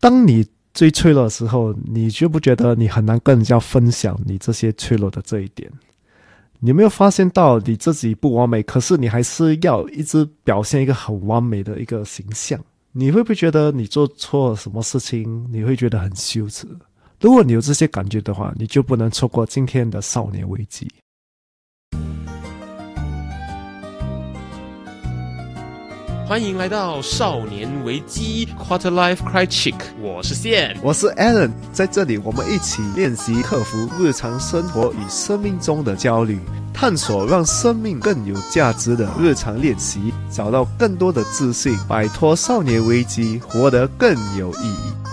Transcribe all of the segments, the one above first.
当你最脆弱的时候，你觉不觉得你很难跟人家分享你这些脆弱的这一点？你没有发现到你自己不完美，可是你还是要一直表现一个很完美的一个形象？你会不会觉得你做错什么事情，你会觉得很羞耻？如果你有这些感觉的话，你就不能错过今天的少年危机。欢迎来到少年危机 Quarter Life Cry Chic），我是线，我是 Alan，在这里我们一起练习克服日常生活与生命中的焦虑，探索让生命更有价值的日常练习，找到更多的自信，摆脱少年危机，活得更有意义。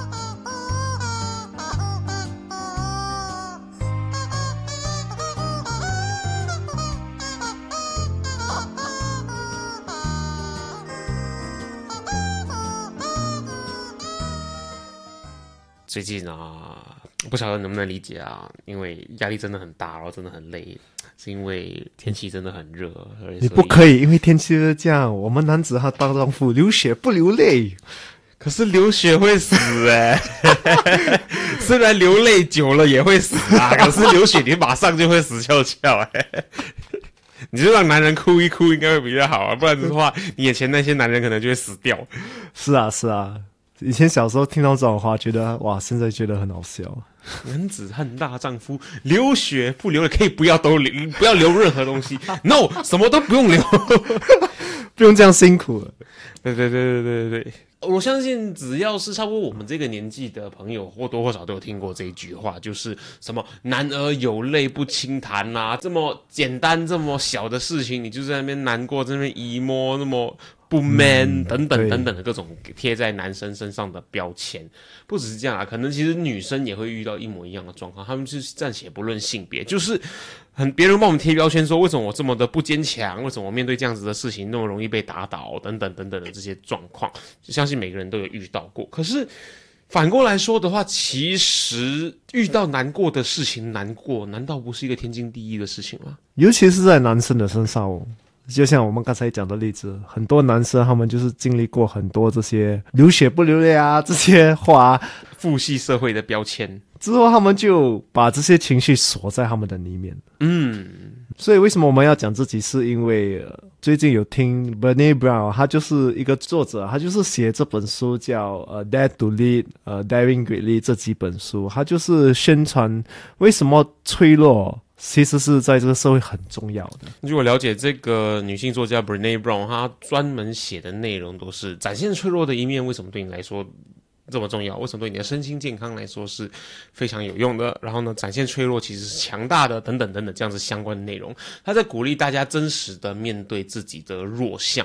最近啊，不晓得能不能理解啊，因为压力真的很大，然后真的很累，是因为天气真的很热。你不可以，因为天气热这样，我们男子汉大丈夫流血不流泪，可是流血会死哎。虽然流泪久了也会死啊，可是流血你马上就会死翘翘哎。你就让男人哭一哭，应该会比较好啊，不然的话，你眼前那些男人可能就会死掉。是啊，是啊。以前小时候听到这种话，觉得哇，现在觉得很好笑。男子汉大丈夫，流血不流泪，可以不要都流，不要流任何东西。No，什么都不用流，不用这样辛苦了。对对对对对对对。我相信，只要是差不多我们这个年纪的朋友，或多或少都有听过这一句话，就是什么“男儿有泪不轻弹”呐，这么简单、这么小的事情，你就在那边难过，在那边 emo，那么不 man 等等等等的各种贴在男生身上的标签。不只是这样啊，可能其实女生也会遇到一模一样的状况，他们是暂且不论性别，就是。很别人帮我们贴标签，说为什么我这么的不坚强？为什么我面对这样子的事情那么容易被打倒？等等等等的这些状况，就相信每个人都有遇到过。可是反过来说的话，其实遇到难过的事情，难过难道不是一个天经地义的事情吗？尤其是在男生的身上哦，就像我们刚才讲的例子，很多男生他们就是经历过很多这些流血不流泪啊这些话，父系社会的标签。之后，他们就把这些情绪锁在他们的里面。嗯，所以为什么我们要讲自己？是因为最近有听 Bernie Brown，他就是一个作者，他就是写这本书叫《呃 Dare to Lead》呃《Daring Greatly》这几本书，他就是宣传为什么脆弱其实是在这个社会很重要的。如果了解这个女性作家 Brene Brown，她专门写的内容都是展现脆弱的一面，为什么对你来说？这么重要，为什么对你的身心健康来说是非常有用的？然后呢，展现脆弱其实是强大的，等等等等，这样子相关的内容，她在鼓励大家真实的面对自己的弱项。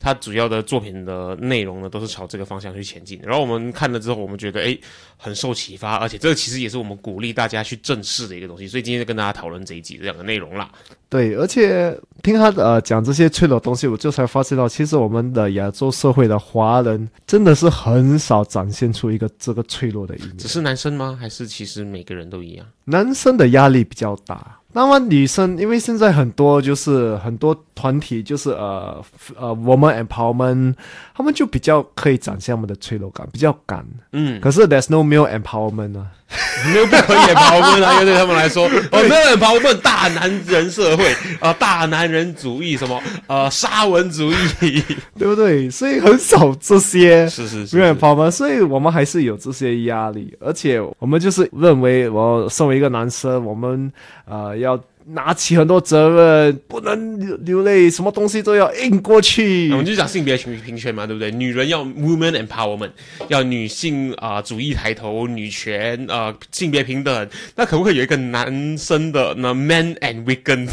他主要的作品的内容呢，都是朝这个方向去前进。然后我们看了之后，我们觉得诶很受启发，而且这个其实也是我们鼓励大家去正视的一个东西。所以今天就跟大家讨论这一集这两个内容啦。对，而且听他呃讲这些脆弱东西，我就才发现到，其实我们的亚洲社会的华人真的是很少展现出一个这个脆弱的一面。只是男生吗？还是其实每个人都一样？男生的压力比较大。那么女生，因为现在很多就是很多团体，就是呃呃，woman empowerment，他们就比较可以展现他们的脆弱感，比较敢。嗯，可是 there's no male empowerment 啊，没有不可以 empowerment 啊，因为对他们来说，哦，没有 empowerment，大男人社会 啊，大男人主义什么呃沙文主义，对不对？所以很少这些是是是 empowerment，所以我们还是有这些压力，而且我们就是认为，我身为一个男生，我们呃要。拿起很多责任，不能流流泪，什么东西都要硬过去。我们就讲性别平平权嘛，对不对？女人要 woman empowerment，要女性啊主义抬头，女权啊性别平等。那可不可以有一个男生的那 man and weaken，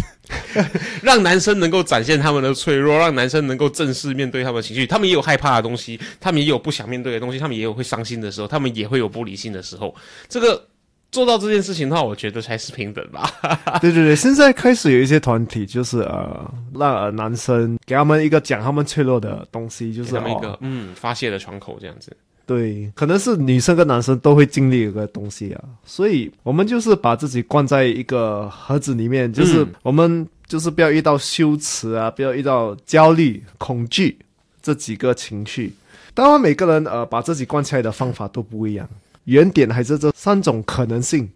让男生能够展现他们的脆弱，让男生能够正式面对他们的情绪。他们也有害怕的东西，他们也有不想面对的东西，他们也有会伤心的时候，他们也会有不理性的时候。这个。做到这件事情的话，我觉得才是平等吧。对对对，现在开始有一些团体，就是呃，让男生给他们一个讲他们脆弱的东西，就是一个嗯发泄的窗口这样子。对，可能是女生跟男生都会经历一个东西啊，所以我们就是把自己关在一个盒子里面，就是我们就是不要遇到羞耻啊，不要遇到焦虑、恐惧这几个情绪。当然，每个人呃把自己关起来的方法都不一样，原点还是这三种可能性，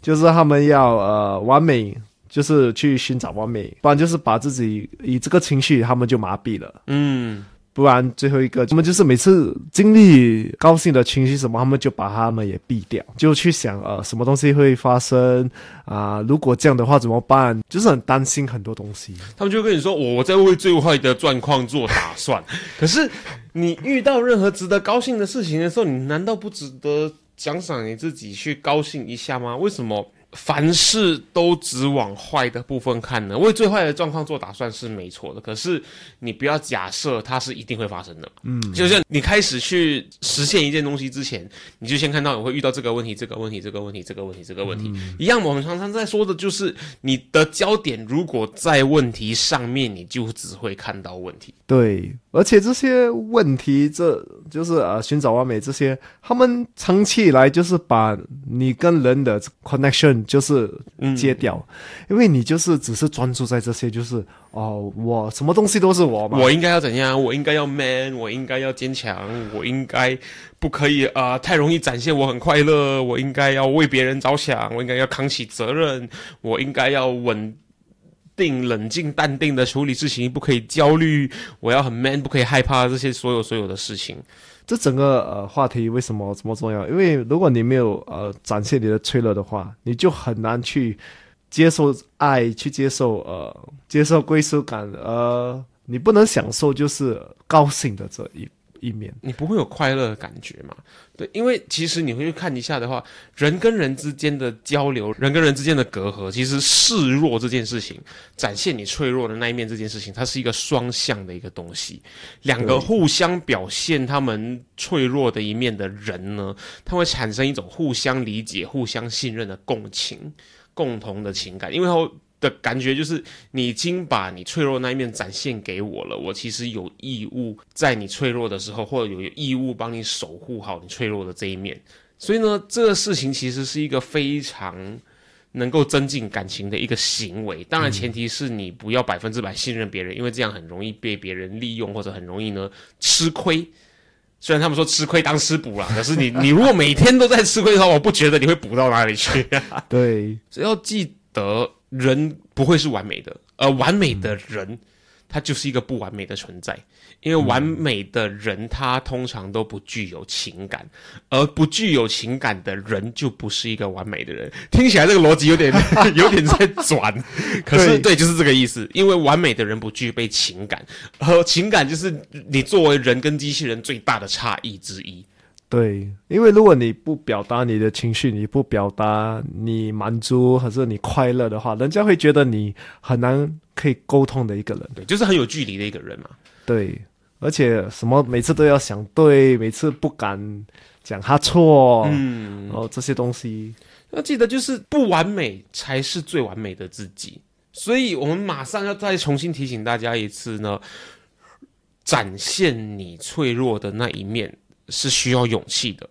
就是他们要呃完美，就是去寻找完美，不然就是把自己以这个情绪，他们就麻痹了。嗯，不然最后一个，他们就是每次经历高兴的情绪什么，他们就把他们也避掉，就去想呃什么东西会发生啊、如果这样的话怎么办？就是很担心很多东西。他们就跟你说，我在为最坏的状况做打算。可是你遇到任何值得高兴的事情的时候，你难道不值得奖赏你自己去高兴一下吗？为什么凡事都只往坏的部分看呢？为最坏的状况做打算是没错的，可是你不要假设它是一定会发生的。嗯，就像你开始去实现一件东西之前，你就先看到我会遇到这个问题、这个问题、这个问题、这个问题、这个问题，一样。我们常常在说的就是，你的焦点如果在问题上面，你就只会看到问题。对，而且这些问题，这就是呃寻找完美这些，他们长期以来就是把你跟人的 connection 就是戒掉，因为你就是只是专注在这些，就是哦，我什么东西都是我嘛，我应该要怎样？我应该要 man，我应该要坚强，我应该不可以啊、呃太容易展现我很快乐，我应该要为别人着想，我应该要扛起责任，我应该要稳定、冷静、淡定的处理事情，不可以焦虑，我要很 man，不可以害怕这些所有所有的事情。这整个呃话题为什么这么重要？因为如果你没有呃展现你的脆弱的话，你就很难去接受爱，去接受呃接受归属感，呃，你不能享受就是高兴的这一一面。你不会有快乐的感觉嘛？对，因为其实你会去看一下的话，人跟人之间的交流，人跟人之间的隔阂，其实示弱这件事情，展现你脆弱的那一面这件事情，它是一个双向的一个东西。两个互相表现他们脆弱的一面的人呢，他会产生一种互相理解、互相信任的共情、共同的情感，因为后。的感觉就是，你已经把你脆弱那一面展现给我了，我其实有义务在你脆弱的时候，或者有义务帮你守护好你脆弱的这一面。所以呢，这个事情其实是一个非常能够增进感情的一个行为。当然，前提是你不要百分之百信任别人，因为这样很容易被别人利用，或者很容易呢吃亏。虽然他们说吃亏当吃补啦，可是你你如果每天都在吃亏的话，我不觉得你会补到哪里去、啊。对，只要记得，人不会是完美的，而完美的人，他就是一个不完美的存在。因为完美的人，他通常都不具有情感，而不具有情感的人，就不是一个完美的人。听起来这个逻辑有点 有点在转，可是对，就是这个意思。因为完美的人不具备情感，而情感就是你作为人跟机器人最大的差异之一。对，因为如果你不表达你的情绪，你不表达你满足还是你快乐的话，人家会觉得你很难可以沟通的一个人。对，就是很有距离的一个人嘛。对，而且什么每次都要想对，每次不敢讲他错，嗯，然后这些东西，要记得，就是不完美才是最完美的自己。所以我们马上要再重新提醒大家一次呢，展现你脆弱的那一面是需要勇气的。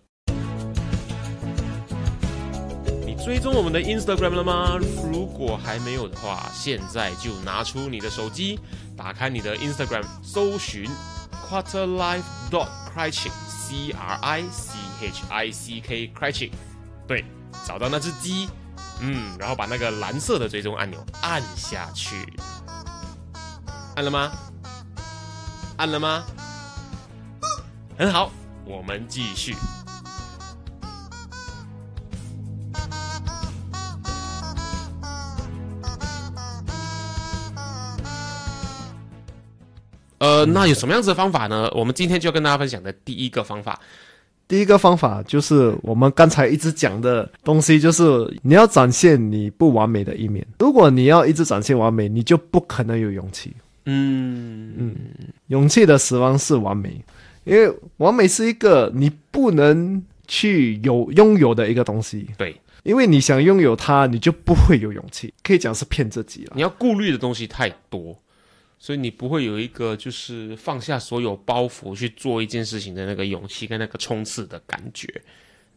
你追踪我们的 Instagram 了吗？如果还没有的话，现在就拿出你的手机，打开你的 Instagram，搜寻 Quarter Life dot crichik C R I C H I C K crichik，对，找到那只鸡，嗯，然后把那个蓝色的追踪按钮按下去，按了吗？按了吗？很好，我们继续。呃，那有什么样子的方法呢？我们今天就要跟大家分享的第一个方法，第一个方法就是我们刚才一直讲的东西，就是你要展现你不完美的一面。如果你要一直展现完美，你就不可能有勇气。嗯嗯，勇气的死亡是完美，因为完美是一个你不能去有拥有的一个东西。对，因为你想拥有它，你就不会有勇气，可以讲是骗自己了。你要顾虑的东西太多，所以你不会有一个就是放下所有包袱去做一件事情的那个勇气跟那个冲刺的感觉。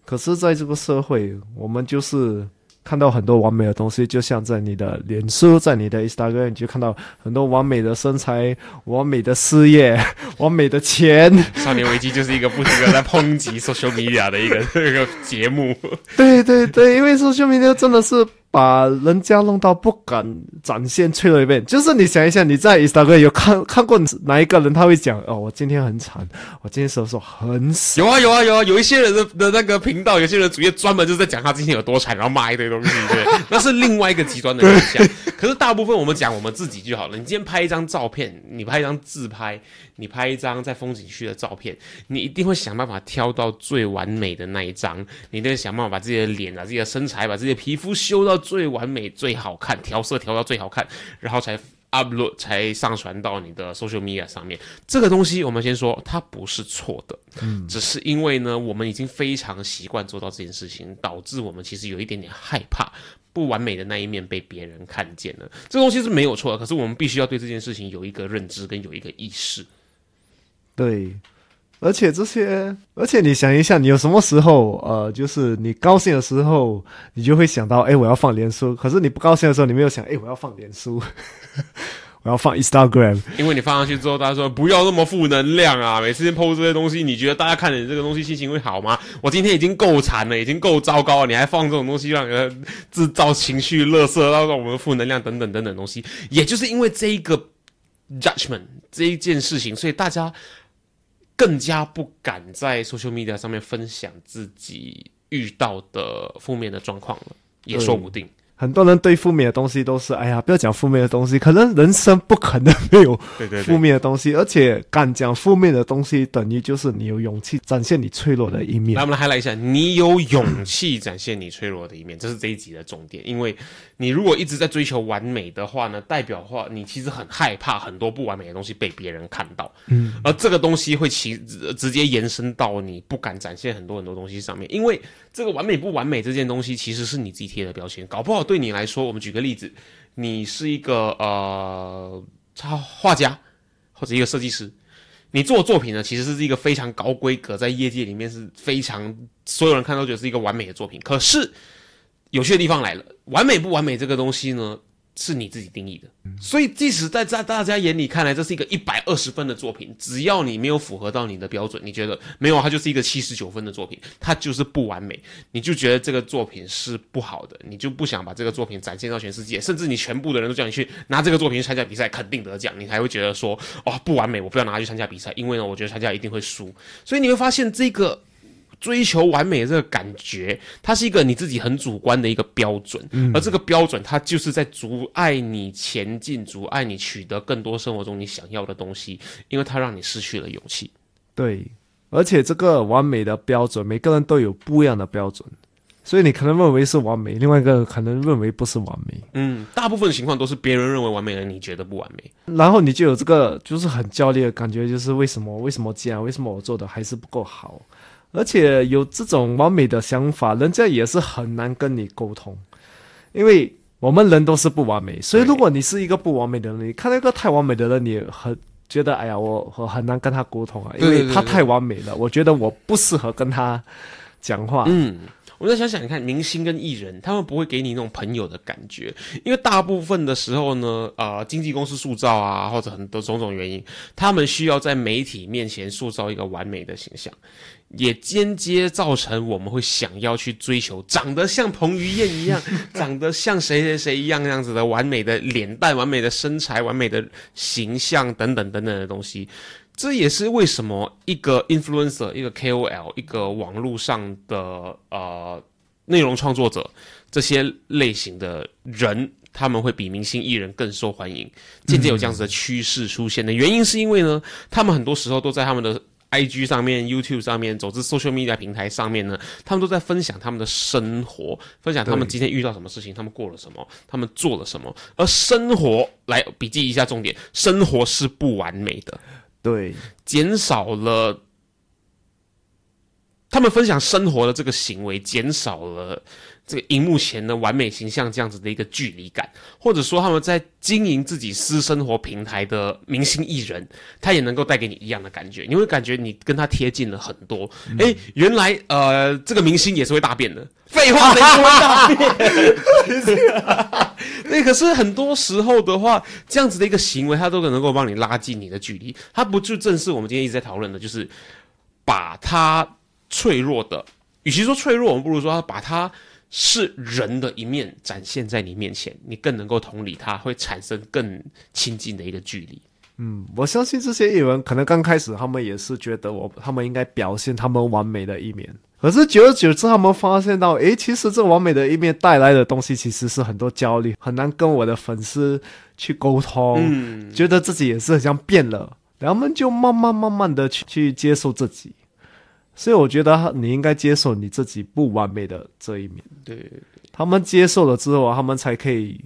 可是，在这个社会，我们就是看到很多完美的东西，就像在你的脸书，在你的 Instagram，你就看到很多完美的身材、完美的事业、完美的钱。少年危机就是一个不停的在抨击 social media 的一个 一个节目。对对对，因为 social media 真的是。把人家弄到不敢展现脆弱一面，就是你想一下，你在 Instagram 有看看过哪一个人他会讲哦，我今天很惨，我今天手手很死。有啊有啊有啊，有一些人的的那个频道，有些人主页专门就是在讲他今天有多惨，然后骂一堆东西，对，那是另外一个极端的面向。可是大部分我们讲我们自己就好了。你今天拍一张照片，你拍一张自拍，你拍一张在风景区的照片，你一定会想办法挑到最完美的那一张，你一定会想办法把自己的脸啊、自己的身材、把自己的皮肤修到。最完美、最好看，调色调到最好看，然后才 upload 才上传到你的 social media 上面。这个东西我们先说，它不是错的，嗯，只是因为呢，我们已经非常习惯做到这件事情，导致我们其实有一点点害怕不完美的那一面被别人看见了。这东西是没有错的，可是我们必须要对这件事情有一个认知跟有一个意识。对。而且这些，而且你想一下，你有什么时候，呃，就是你高兴的时候，你就会想到，哎，我要放脸书。可是你不高兴的时候，你没有想，哎，我要放脸书，我要放 Instagram。因为你放上去之后，大家说不要那么负能量啊，每次 PO 这些东西，你觉得大家看你这个东西心情会好吗？我今天已经够惨了，已经够糟糕了，你还放这种东西，让人制造情绪、乐色，让我们负能量等等等等东西。也就是因为这一个 judgment 这一件事情，所以大家。更加不敢在 social media 上面分享自己遇到的负面的状况了，也说不定。很多人对负面的东西都是，哎呀，不要讲负面的东西，可能人生不可能没有负面的东西，而且敢讲负面的东西，等于就是你有勇气展现你脆弱的一面。来，我们来来一下，你有勇气展现你脆弱的一面，这是这一集的重点。因为你如果一直在追求完美的话呢，代表话你其实很害怕很多不完美的东西被别人看到，嗯，而这个东西会其直接延伸到你不敢展现很多很多东西上面，因为这个完美不完美这件东西其实是你自己贴的标签，搞不好。对你来说，我们举个例子，你是一个呃插画家或者一个设计师，你做作品呢，其实是一个非常高规格，在业界里面是非常所有人看都觉得是一个完美的作品。可是有趣的地方来了，完美不完美这个东西呢？是你自己定义的，所以即使在在大家眼里看来，这是一个一百二十分的作品，只要你没有符合到你的标准，你觉得没有，它就是一个七十九分的作品，它就是不完美，你就觉得这个作品是不好的，你就不想把这个作品展现到全世界，甚至你全部的人都叫你去拿这个作品去参加比赛，肯定得奖，你还会觉得说，哦，不完美，我不要拿去参加比赛，因为呢，我觉得参加一定会输，所以你会发现这个。追求完美的这个感觉，它是一个你自己很主观的一个标准，而这个标准它就是在阻碍你前进，阻碍你取得更多生活中你想要的东西，因为它让你失去了勇气。对，而且这个完美的标准，每个人都有不一样的标准，所以你可能认为是完美，另外一个可能认为不是完美。嗯，大部分情况都是别人认为完美的，你觉得不完美，然后你就有这个就是很焦虑的感觉，就是为什么为什么这样？为什么我做的还是不够好？而且有这种完美的想法，人家也是很难跟你沟通，因为我们人都是不完美，所以如果你是一个不完美的人，你看到一个太完美的人，你很觉得哎呀，我我很难跟他沟通啊，因为他太完美了，我觉得我不适合跟他讲话。嗯。我在想想，你看明星跟艺人，他们不会给你那种朋友的感觉，因为大部分的时候呢，呃，经纪公司塑造啊，或者很多种种原因，他们需要在媒体面前塑造一个完美的形象，也间接造成我们会想要去追求长得像彭于晏一样，长得像谁谁谁一样那样子的完美的脸蛋、完美的身材、完美的形象等等等等的东西。这也是为什么一个 influencer、一个 KOL、一个网络上的呃内容创作者这些类型的人，他们会比明星艺人更受欢迎，渐渐有这样子的趋势出现的原因，是因为呢，他们很多时候都在他们的 IG 上面、YouTube 上面，总之 social media 平台上面呢，他们都在分享他们的生活，分享他们今天遇到什么事情，他们过了什么，他们做了什么。而生活，来笔记一下重点，生活是不完美的。对，减少了他们分享生活的这个行为，减少了这个荧幕前的完美形象这样子的一个距离感，或者说他们在经营自己私生活平台的明星艺人，他也能够带给你一样的感觉，你会感觉你跟他贴近了很多。哎、原来呃，这个明星也是会大便的。废话，谁不会大便？对，可是很多时候的话，这样子的一个行为，他都能够帮你拉近你的距离。他不就正是我们今天一直在讨论的，就是把他脆弱的，与其说脆弱，我们不如说它把它是人的一面展现在你面前，你更能够同理他，会产生更亲近的一个距离。嗯，我相信这些艺人可能刚开始他们也是觉得我他们应该表现他们完美的一面，可是久而久之，他们发现到，诶，其实这完美的一面带来的东西其实是很多焦虑，很难跟我的粉丝去沟通，嗯，觉得自己也是很像变了，然后他们就慢慢慢慢的去去接受自己。所以我觉得你应该接受你自己不完美的这一面。对，他们接受了之后，他们才可以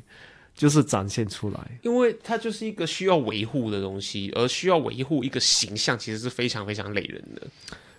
就是展现出来。因为它就是一个需要维护的东西，而需要维护一个形象，其实是非常非常累人的。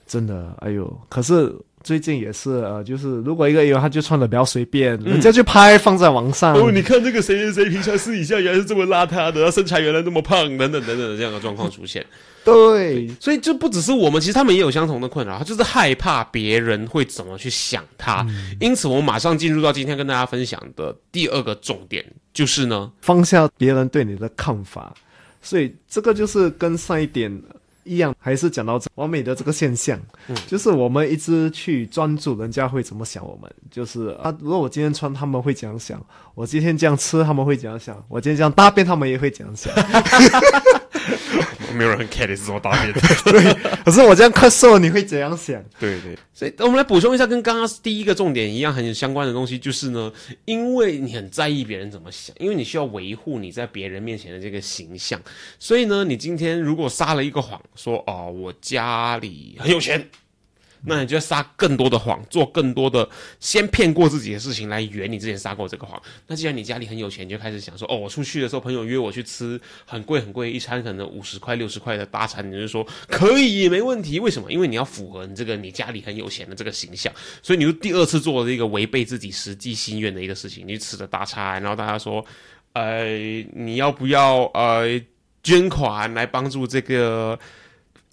真的，哎呦！可是最近也是呃，就是如果一个艺人他就穿的比较随便，人家就拍放在网上。哦，你看这个谁谁谁，平常私底下原来是这么邋遢的，他身材原来那么胖，等等等等的这样的状况出现。对，所以就不只是我们，其实他们也有相同的困扰，他就是害怕别人会怎么去想他。因此，我们马上进入到今天跟大家分享的第二个重点，就是呢，放下别人对你的看法。所以这个就是跟上一点一样，还是讲到这完美的这个现象，就是我们一直去专注人家会怎么想我们，就是啊，如果我今天穿，他们会怎样想；我今天这样吃，他们会怎样想；我今天这样大便，他们也会怎样想。没有人很 care 你是怎么答辩的。可是我这样咳嗽，你会怎样想？对对，所以我们来补充一下，跟刚刚第一个重点一样很相关的东西，就是呢，因为你很在意别人怎么想，因为你需要维护你在别人面前的这个形象，所以呢，你今天如果撒了一个谎，说哦我家里很有钱。那你就要撒更多的谎，做更多的先骗过自己的事情来圆你之前撒过这个谎。那既然你家里很有钱，你就开始想说，哦，我出去的时候朋友约我去吃很贵很贵一餐，可能五十块六十块的大餐，你就说可以没问题。为什么？因为你要符合你这个你家里很有钱的这个形象，所以你就第二次做了一个违背自己实际心愿的一个事情，你吃的大餐，然后大家说，呃，你要不要呃捐款来帮助这个？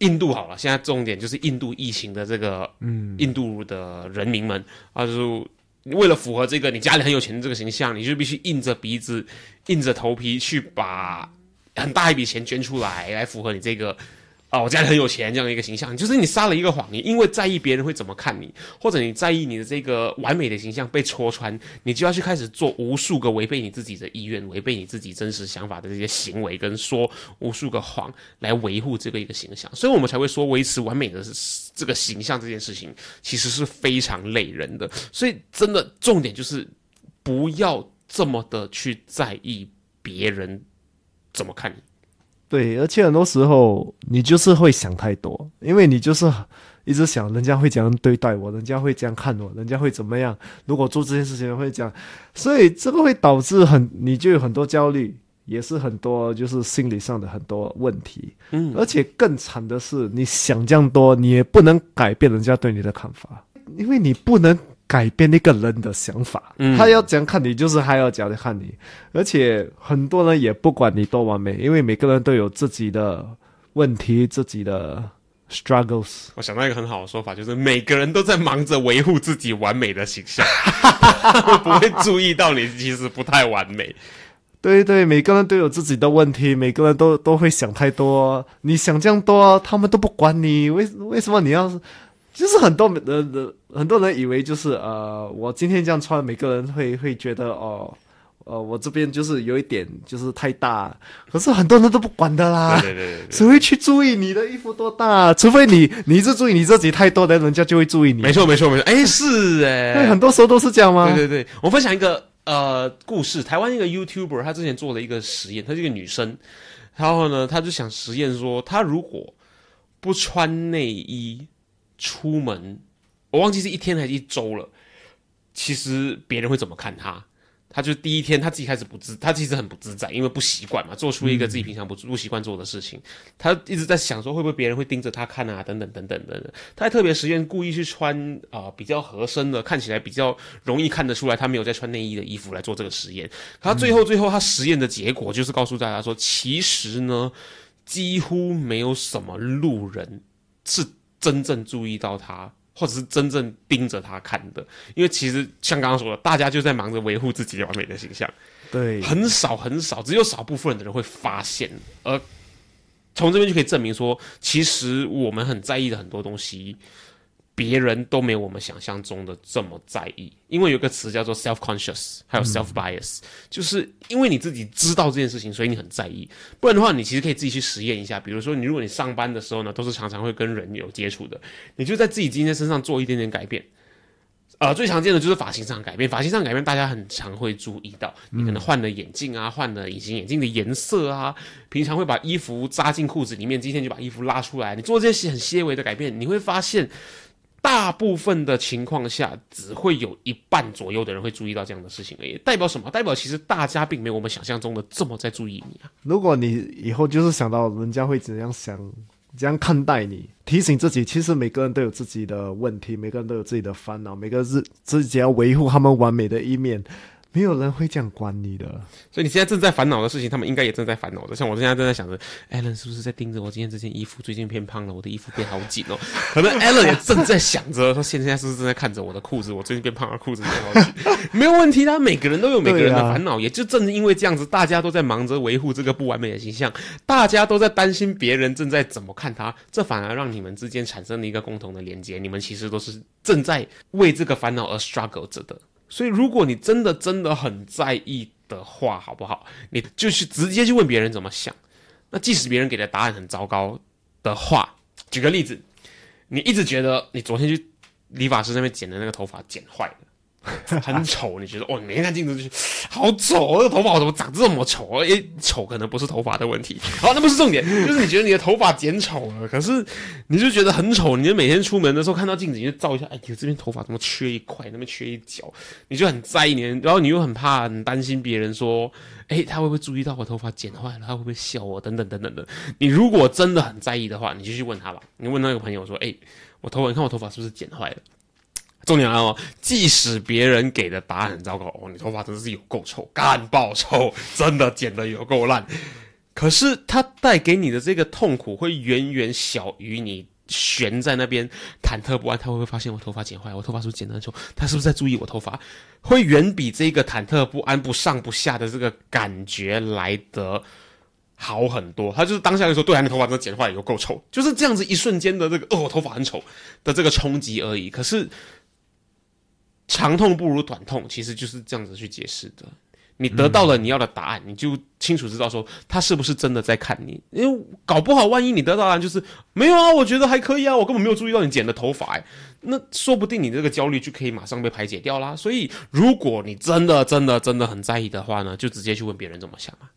印度好了，现在重点就是印度疫情的这个，嗯，印度的人民们啊，就是为了符合这个你家里很有钱的这个形象，你就必须硬着鼻子、硬着头皮去把很大一笔钱捐出来，来符合你这个啊，我家里很有钱这样的一个形象。就是你撒了一个谎，你因为在意别人会怎么看你，或者你在意你的这个完美的形象被戳穿，你就要去开始做无数个违背你自己的意愿、违背你自己真实想法的这些行为，跟说无数个谎来维护这个一个形象。所以我们才会说，维持完美的这个形象这件事情，其实是非常累人的。所以真的重点就是不要这么的去在意别人怎么看你。对，而且很多时候你就是会想太多，因为你就是一直想人家会怎样对待我，人家会这样看我，人家会怎么样。如果做这件事情会这样，所以这个会导致很你就有很多焦虑，也是很多就是心理上的很多问题。嗯，而且更惨的是，你想这样多，你也不能改变人家对你的看法，因为你不能。改变那个人的想法，嗯他要怎样看你，就是还要怎样看你。而且很多人也不管你多完美，因为每个人都有自己的问题，自己的 struggles。我想到一个很好的说法，就是每个人都在忙着维护自己完美的形象，不会注意到你其实不太完美。对对，每个人都有自己的问题，每个人都都会想太多。你想这样多，他们都不管你，为为什么你要？就是很多人的很多人以为就是呃，我今天这样穿，每个人会会觉得哦，呃，我这边就是有一点就是太大，可是很多人都不管的啦。对对对对谁会去注意你的衣服多大？除非你你一直注意你自己太多的，人家就会注意你。没错没错没错，哎是哎，对，很多时候都是这样吗？对对对，我分享一个呃故事，台湾一个 YouTuber，他之前做了一个实验，她是一个女生，然后呢，她就想实验说，她如果不穿内衣出门，我忘记是一天还是一周了，其实别人会怎么看他？他就第一天他自己开始不自，他其实很不自在，因为不习惯嘛，做出一个自己平常不不习惯做的事情，他一直在想说会不会别人会盯着他看啊，等等等等等等。他还特别实验故意去穿啊、比较合身的，看起来比较容易看得出来他没有在穿内衣的衣服来做这个实验。可他最后最后他实验的结果就是告诉大家说，其实呢，几乎没有什么路人是真正注意到他。或者是真正盯着他看的，因为其实像刚刚说的，大家就在忙着维护自己的完美的形象，对，很少很少，只有少部分的人会发现。而从这边就可以证明说，其实我们很在意的很多东西，别人都没有我们想象中的这么在意。因为有个词叫做 self conscious，还有 self bias，、就是因为你自己知道这件事情，所以你很在意。不然的话，你其实可以自己去实验一下。比如说，你如果你上班的时候呢，都是常常会跟人有接触的，你就在自己今天身上做一点点改变。呃，最常见的就是发型上改变，发型上改变，大家很常会注意到，你可能换了眼镜啊，换了隐形眼镜的颜色啊，平常会把衣服扎进裤子里面，今天就把衣服拉出来，你做这些很些微的改变，你会发现，大部分的情况下，只会有一半左右的人会注意到这样的事情而已。代表什么？代表其实大家并没有我们想象中的这么在注意你啊。如果你以后就是想到人家会怎样想、怎样看待你，提醒自己，其实每个人都有自己的问题，每个人都有自己的烦恼，每个人自己要维护他们完美的一面，没有人会这样管你的。所以你现在正在烦恼的事情，他们应该也正在烦恼的。像我现在正在想着，Allen 是不是在盯着我今天这件衣服？最近变胖了，我的衣服变好紧哦。可能 Allen 也正在想着，说现在是不是正在看着我的裤子？我最近变胖了，裤子变好紧。没有问题的，每个人都有每个人的烦恼。也就正因为这样子，大家都在忙着维护这个不完美的形象，大家都在担心别人正在怎么看他，这反而让你们之间产生了一个共同的连接。你们其实都是正在为这个烦恼而 struggle 着的。所以，如果你真的真的很在意的话，好不好？你就去直接去问别人怎么想。那即使别人给的答案很糟糕的话，举个例子，你一直觉得你昨天去理发师那边剪的那个头发剪坏了，很丑，你觉得哦，你每天看镜子就是好丑，这个头发我怎么长这么丑？诶，丑可能不是头发的问题，好，那不是重点，就是你觉得你的头发剪丑了，可是你就觉得很丑，你就每天出门的时候看到镜子，你就照一下，哎呦，这边头发怎么缺一块，那边缺一角，你就很在意你，然后你又很怕、很担心别人说，哎，他会不会注意到我头发剪坏了？他会不会笑我？等等等等的。你如果真的很在意的话，你就去问他吧。你问那个朋友说，哎，我头发，你看我头发是不是剪坏了？重点来了哦，即使别人给的答案很糟糕，哦，你头发真的是有够臭，干爆臭，真的剪的有够烂。可是它带给你的这个痛苦会远远小于你悬在那边忐忑不安，他会不会发现我头发剪坏？我头发是不是剪得很丑？他是不是在注意我头发？会远比这个忐忑不安、不上不下的这个感觉来得好很多。他就是当下就说：“对啊，你头发真的剪坏，有够臭。”就是这样子一瞬间的这个“哦，我头发很丑”的这个冲击而已。可是长痛不如短痛，其实就是这样子去解释的。你得到了你要的答案，你就清楚知道说他是不是真的在看你。因为搞不好，万一你得到答案就是没有啊，我觉得还可以啊，我根本没有注意到你剪的头发、欸，那说不定你这个焦虑就可以马上被排解掉啦。所以，如果你真的、真的、真的很在意的话呢，就直接去问别人怎么想嘛。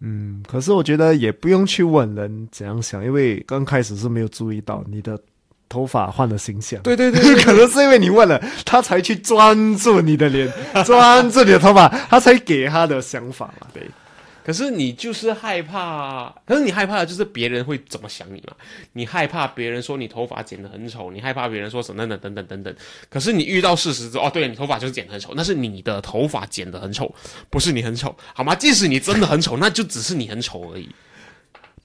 嗯，可是我觉得也不用去问人怎样想，因为刚开始是没有注意到你的头发换了形象。对对对对 可能是因为你问了，他才去专注你的脸，专注你的头发，他才给他的想法嘛。对。可是你就是害怕，可是你害怕的就是别人会怎么想你嘛？你害怕别人说你头发剪得很丑，你害怕别人说什么等等等等等等。可是你遇到事实之后，哦，对你头发就是剪得很丑，那是你的头发剪得很丑，不是你很丑，好吗？即使你真的很丑，那就只是你很丑而已。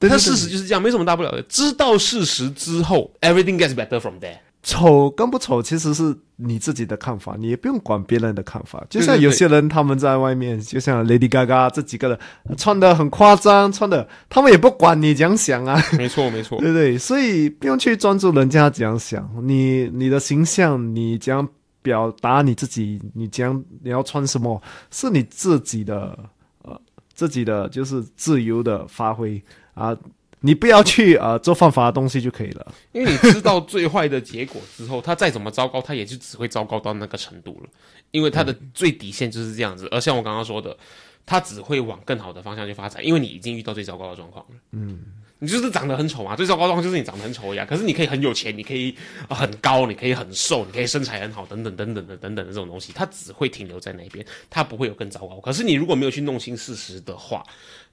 但事实就是这样，没什么大不了的。知道事实之后，everything gets better from there。丑跟不丑其实是你自己的看法，你也不用管别人的看法。就像有些人他们在外面，就像 Lady Gaga 这几个人穿的很夸张，穿的他们也不管你怎样想啊，没错，没错。对不对？所以不用去专注人家怎样想，你你的形象，你怎样表达你自己，你怎样你要穿什么，是你自己的呃自己的就是自由的发挥啊。你不要去啊做犯法的东西就可以了。因为你知道最坏的结果之后，他再怎么糟糕，他也就只会糟糕到那个程度了。因为他的最底线就是这样子，而像我刚刚说的，他只会往更好的方向去发展，因为你已经遇到最糟糕的状况了。嗯，你就是长得很丑嘛，最糟糕的状况就是你长得很丑呀。可是你可以很有钱，你可以、呃很高，你可以很瘦，你可以身材很好，等等等等的等等的这种东西，它只会停留在那边，它不会有更糟糕。可是你如果没有去弄清事实的话，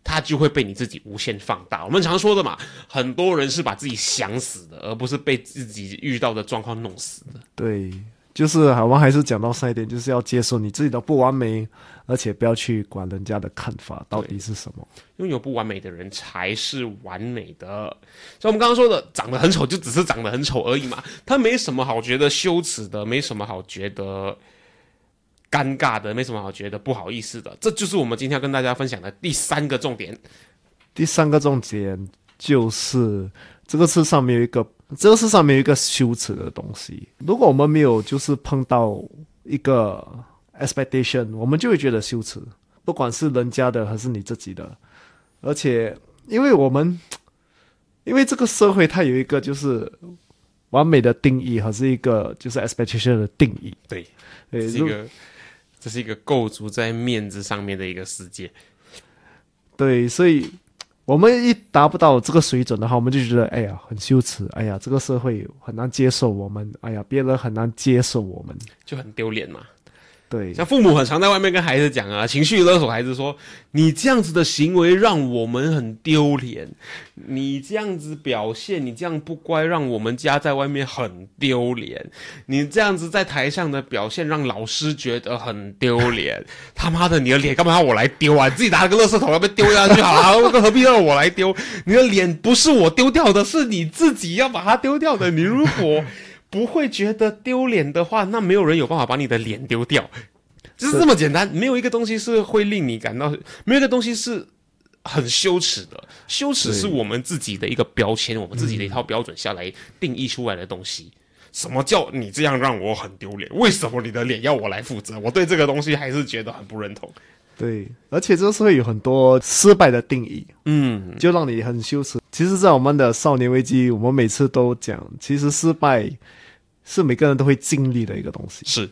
它就会被你自己无限放大。我们常说的嘛，很多人是把自己想死的，而不是被自己遇到的状况弄死的。对，就是我们还是讲到上一点，就是要接受你自己的不完美，而且不要去管人家的看法到底是什么。拥有不完美的人才是完美的。所以我们刚刚说的，长得很丑就只是长得很丑而已嘛，他没什么好觉得羞耻的，没什么好觉得尴尬的，没什么好觉得不好意思的。这就是我们今天要跟大家分享的第三个重点。第三个重点就是这个世上面有一个，这个世上面有一个羞耻的东西。如果我们没有就是碰到一个 expectation，我们就会觉得羞耻，不管是人家的还是你自己的。而且，因为我们 因为这个社会它有一个就是完美的定义，还是一个就是 expectation 的定义。对，对，是一个，这是一个构筑在面子上面的一个世界。对，所以我们一达不到这个水准的话，我们就觉得哎呀很羞耻，哎呀这个社会很难接受我们，哎呀别人很难接受我们。就很丢脸嘛，对，像父母很常在外面跟孩子讲啊，情绪勒索孩子说：“你这样子的行为让我们很丢脸，你这样子表现，你这样不乖，让我们家在外面很丢脸。你这样子在台上的表现，让老师觉得很丢脸。他妈的，你的脸干嘛要我来丢啊？你自己拿个垃圾桶要被丢下去好了，何必让我来丢？你的脸不是我丢掉的，是你自己要把它丢掉的。你如果不会觉得丢脸的话，那没有人有办法把你的脸丢掉。就是这么简单，没有一个东西是会令你感到，没有一个东西是很羞耻的。羞耻是我们自己的一个标签，我们自己的一套标准下来定义出来的东西。什么叫你这样让我很丢脸？为什么你的脸要我来负责？我对这个东西还是觉得很不认同。对，而且这个社会有很多失败的定义，嗯，就让你很羞耻。其实，在我们的少年危机，我们每次都讲，其实失败是每个人都会经历的一个东西。是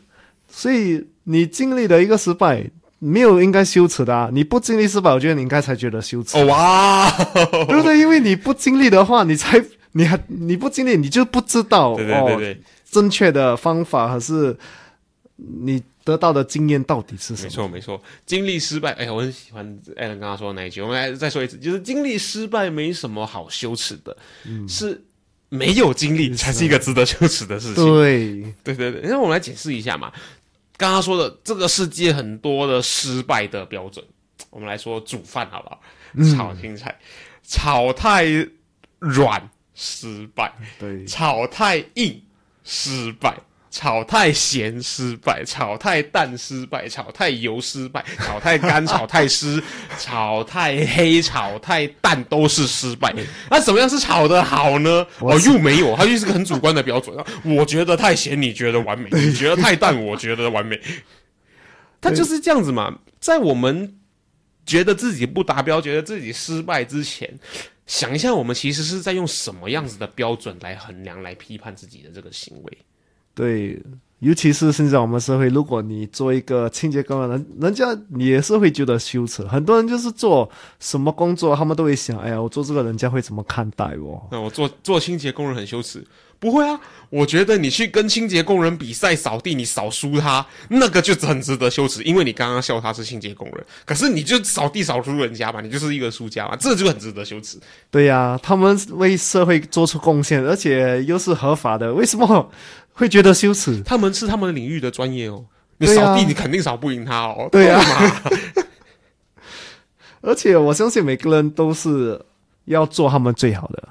所以你经历的一个失败，没有应该羞耻的啊！你不经历失败，我觉得你应该才觉得羞耻，哦哇，对不对？因为你不经历的话，你才你还你不经历，你就不知道哦，正确的方法还是你得到的经验到底是什没么？错没错，经历失败，哎、我很喜欢艾伦刚刚说的那一句，我们来再说一次，就是经历失败没什么好羞耻的，是没有经历才是一个值得羞耻的事情。对，对对对，那我们来解释一下嘛。刚刚说的这个世界很多的失败的标准，我们来说煮饭好不好？炒青菜，炒太软失败，对，炒太硬失败，炒太咸失败，炒太淡失败，炒太油失败，炒太干，炒太湿，炒太黑，炒太淡都是失败。那怎么样是炒的好呢？哦，又没有，它就是个很主观的标准。我觉得太咸，你觉得完美；你觉得太淡，我觉得完美。它就是这样子嘛，在我们觉得自己不达标、觉得自己失败之前，想一下，我们其实是在用什么样子的标准来衡量、来批判自己的这个行为。对，尤其是现在我们社会，如果你做一个清洁工人，人人家也是会觉得羞耻。很多人就是做什么工作，他们都会想：哎呀，我做这个，人家会怎么看待我？那我做做清洁工人很羞耻，不会啊？我觉得你去跟清洁工人比赛扫地，你扫输他，那个就很值得羞耻，因为你刚刚笑他是清洁工人，可是你就扫地扫输人家嘛，你就是一个输家嘛，这就很值得羞耻。对呀、他们为社会做出贡献，而且又是合法的，为什么会觉得羞耻？他们是他们领域的专业哦，你扫地你肯定扫不赢他哦。对啊，而且我相信每个人都是要做他们最好的，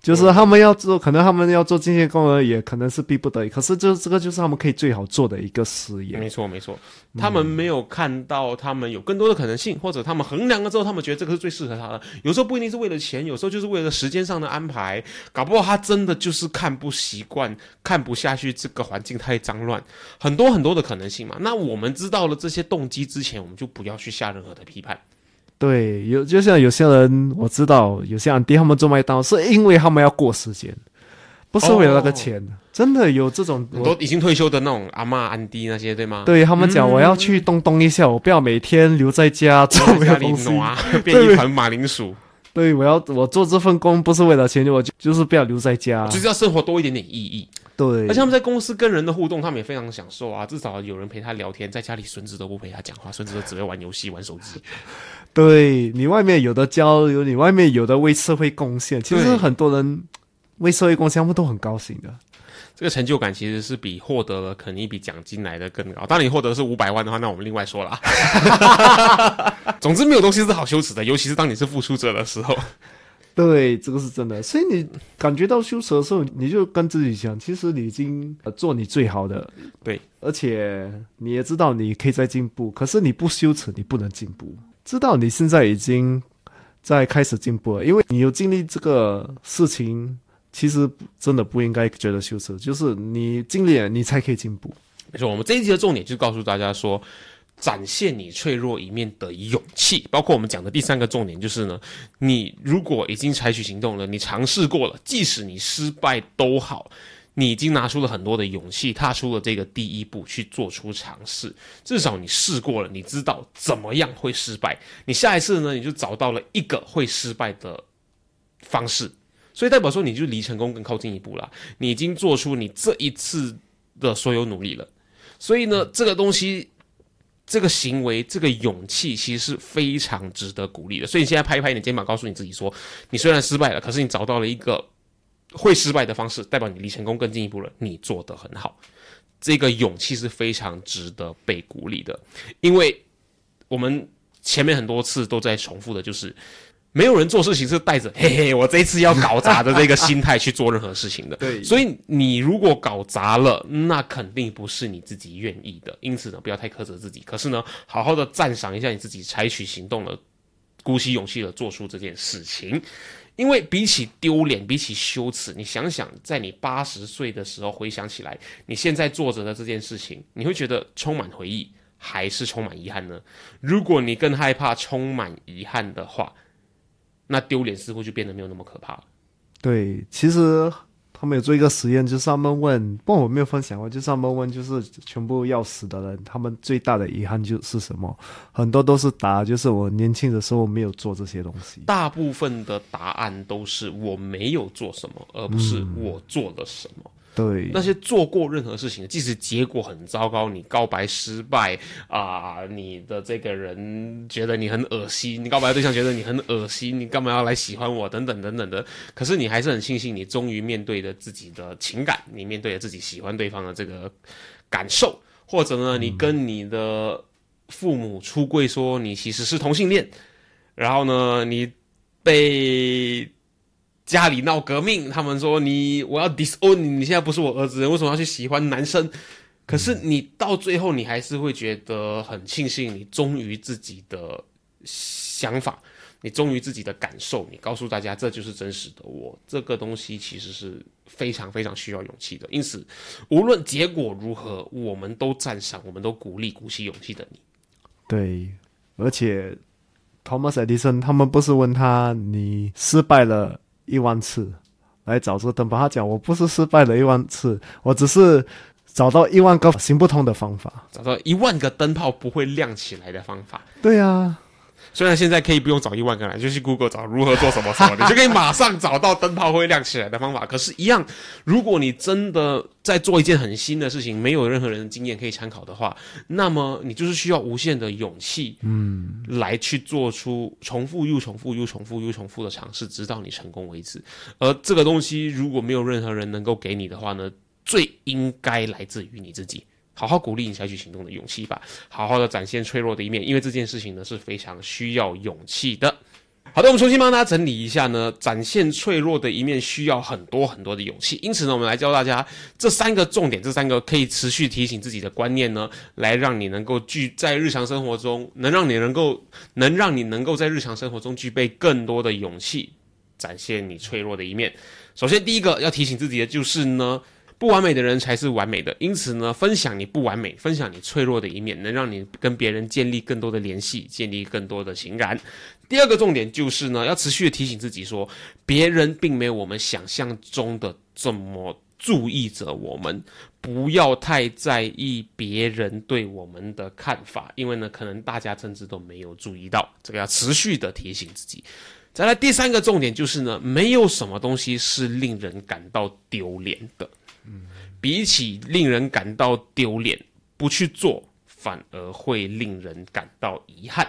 就是他们要做，可能他们要做这些工人，也可能是逼不得已。可是这这个就是他们可以最好做的一个事业。没错没错，他们没有看到他们有更多的可能性，或者他们衡量了之后，他们觉得这个是最适合他的。有时候不一定是为了钱，有时候就是为了时间上的安排，搞不好他真的就是看不习惯、看不下去这个环境太脏乱，很多很多的可能性嘛。那我们知道了这些动机之前，我们就不要去下任何的批判。对，有就像有些人，我知道有些安迪他们做麦当劳是因为他们要过时间，不是为了那个钱。真的有这种，很多已经退休的那种阿妈阿迪那些，对吗？对他们讲，我要去动动一下，我不要每天留在家做在家里没有东西。挪啊，变一团马铃薯。对，我要我做这份工不是为了钱，我就就是不要留在家，就是要生活多一点点意义。对，而且他们在公司跟人的互动，他们也非常享受啊，至少有人陪他聊天。在家里，孙子都不陪他讲话，孙子都只会玩游戏、玩手机。对你外面有的交流，你外面有的为社会贡献，其实很多人为社会贡献，他们都很高兴的。这个成就感其实是比获得了肯定一笔奖金来的更高。当，你获得是五百万的话，那我们另外说了。总之，没有东西是好羞耻的，尤其是当你是付出者的时候。对，这个是真的。所以你感觉到羞耻的时候，你就跟自己讲，其实你已经做你最好的。对，而且你也知道你可以再进步，可是你不羞耻，你不能进步。知道你现在已经在开始进步了，因为你有经历这个事情。其实真的不应该觉得羞耻，就是你尽力了，你才可以进步。没错，我们这一集的重点就告诉大家说，展现你脆弱一面的勇气。包括我们讲的第三个重点就是呢，你如果已经采取行动了，你尝试过了，即使你失败都好，你已经拿出了很多的勇气，踏出了这个第一步去做出尝试。至少你试过了，你知道怎么样会失败。你下一次呢，你就找到了一个会失败的方式。所以代表说，你就离成功更靠近一步了。你已经做出你这一次的所有努力了。所以呢，这个东西、这个行为、这个勇气，其实是非常值得鼓励的。所以你现在拍一拍你的肩膀，告诉你自己说：你虽然失败了，可是你找到了一个会失败的方式，代表你离成功更进一步了。你做得很好，这个勇气是非常值得被鼓励的。因为我们前面很多次都在重复的，就是。没有人做事情是带着“ 嘿嘿，我这一次要搞砸”的这个心态去做任何事情的。对，所以你如果搞砸了，那肯定不是你自己愿意的。因此呢，不要太苛责自己。可是呢，好好的赞赏一下你自己，采取行动了，鼓起勇气的做出这件事情。因为比起丢脸，比起羞耻，你想想，在你八十岁的时候回想起来，你现在做着的这件事情，你会觉得充满回忆，还是充满遗憾呢？如果你更害怕充满遗憾的话，那丢脸似乎就变得没有那么可怕了。对，其实他们有做一个实验，就是他们问，不过我没有分享过，就是他们问，就是全部要死的人，他们最大的遗憾就是什么？很多都是答，就是我年轻的时候没有做这些东西。大部分的答案都是我没有做什么，而不是我做了什么。对那些做过任何事情，即使结果很糟糕，你告白失败啊，你的这个人觉得你很恶心，你告白对象觉得你很恶心，你干嘛要来喜欢我？等等等等的。可是你还是很庆幸，你终于面对了自己的情感，你面对了自己喜欢对方的这个感受，或者呢，你跟你的父母出柜说你其实是同性恋，然后呢，你被。家里闹革命，他们说你我要 disown 你，你现在不是我儿子，为什么要去喜欢男生？可是你到最后，你还是会觉得很庆幸，你忠于自己的想法，你忠于自己的感受，你告诉大家这就是真实的我。这个东西其实是非常非常需要勇气的。因此，无论结果如何，我们都赞赏，我们都鼓励鼓起勇气的你。对，而且 Thomas Edison 他们不是问他你失败了。一万次来找这个灯泡，他讲我不是失败了一万次，我只是找到一万个行不通的方法，找到一万个灯泡不会亮起来的方法。对呀。虽然现在可以不用找一万个人，就去 Google 找如何做什么什么，你就可以马上找到灯泡会亮起来的方法。可是，一样，如果你真的在做一件很新的事情，没有任何人的经验可以参考的话，那么你就是需要无限的勇气，嗯，来去做出重复又重复又重复又重复的尝试，直到你成功为止。而这个东西如果没有任何人能够给你的话呢，最应该来自于你自己。好好鼓励你采取行动的勇气吧，好好的展现脆弱的一面，因为这件事情呢是非常需要勇气的。好的，我们重新帮大家整理一下呢，展现脆弱的一面需要很多很多的勇气。因此呢，我们来教大家这三个重点，这三个可以持续提醒自己的观念呢，来让你能够具在日常生活中，能让你能够能让你能够在日常生活中具备更多的勇气，展现你脆弱的一面。首先，第一个要提醒自己的就是呢。不完美的人才是完美的，因此呢，分享你不完美，分享你脆弱的一面，能让你跟别人建立更多的联系，建立更多的情感。第二个重点就是呢，要持续的提醒自己说，别人并没有我们想象中的这么注意着我们，不要太在意别人对我们的看法，因为呢，可能大家甚至都没有注意到，这个要持续的提醒自己。再来第三个重点就是呢，没有什么东西是令人感到丢脸的。比起令人感到丢脸，不去做反而会令人感到遗憾。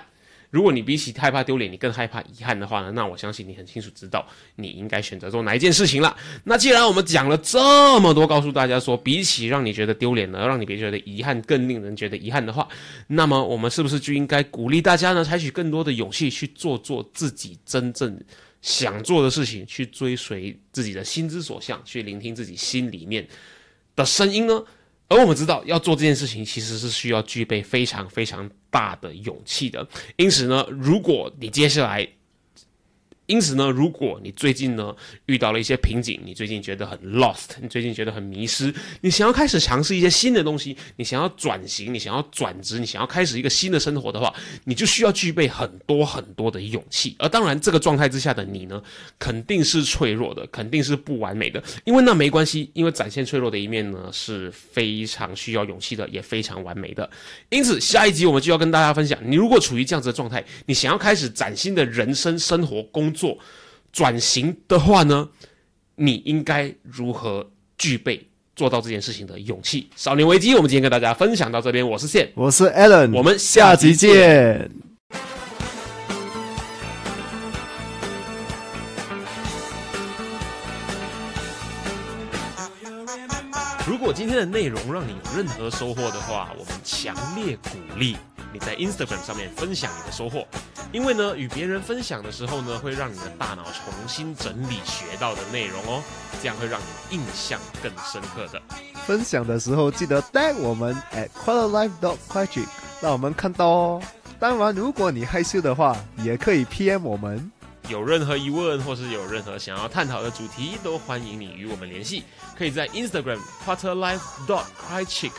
如果你比起害怕丢脸，你更害怕遗憾的话呢？那我相信你很清楚知道你应该选择做哪一件事情了。那既然我们讲了这么多，告诉大家说，比起让你觉得丢脸呢，让你别觉得遗憾更令人觉得遗憾的话，那么我们是不是就应该鼓励大家呢，采取更多的勇气去做做自己真正想做的事情，去追随自己的心之所向，去聆听自己心里面的声音呢？而我们知道，要做这件事情，其实是需要具备非常非常大的勇气的。因此呢，如果你接下来，因此呢，如果你最近呢遇到了一些瓶颈，你最近觉得很 lost，你最近觉得很迷失，你想要开始尝试一些新的东西，你想要转型，你想要转职，你想要开始一个新的生活的话，你就需要具备很多很多的勇气。而当然，这个状态之下的你呢，肯定是脆弱的，肯定是不完美的。因为那没关系，因为展现脆弱的一面呢是非常需要勇气的，也非常完美的。因此，下一集我们就要跟大家分享，你如果处于这样子的状态，你想要开始崭新的人生、生活、工作转型的话呢，你应该如何具备做到这件事情的勇气？少年危机，我们今天跟大家分享到这边，我是线，我是 Allen，我们下集见。如果今天的内容让你有任何收获的话，我们强烈鼓励你在 Instagram 上面分享你的收获，因为呢，与别人分享的时候呢，会让你的大脑重新整理学到的内容哦，这样会让你印象更深刻的。分享的时候记得带我们 at quarterlife dot q u a t r i c 让我们看到哦。当然，如果你害羞的话，也可以 PM 我们。有任何疑问或是有任何想要探讨的主题，都欢迎你与我们联系。可以在 Instagram quarterlife dot crichick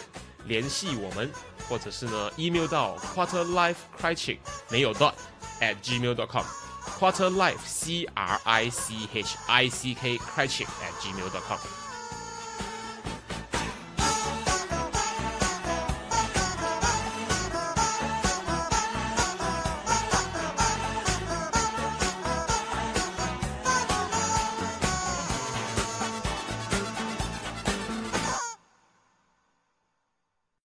联系我们，或者是呢 email 到 quarterlife crichick 没有 dot at gmail dot com quarterlife c r i c h i c k crichick at gmail dot com。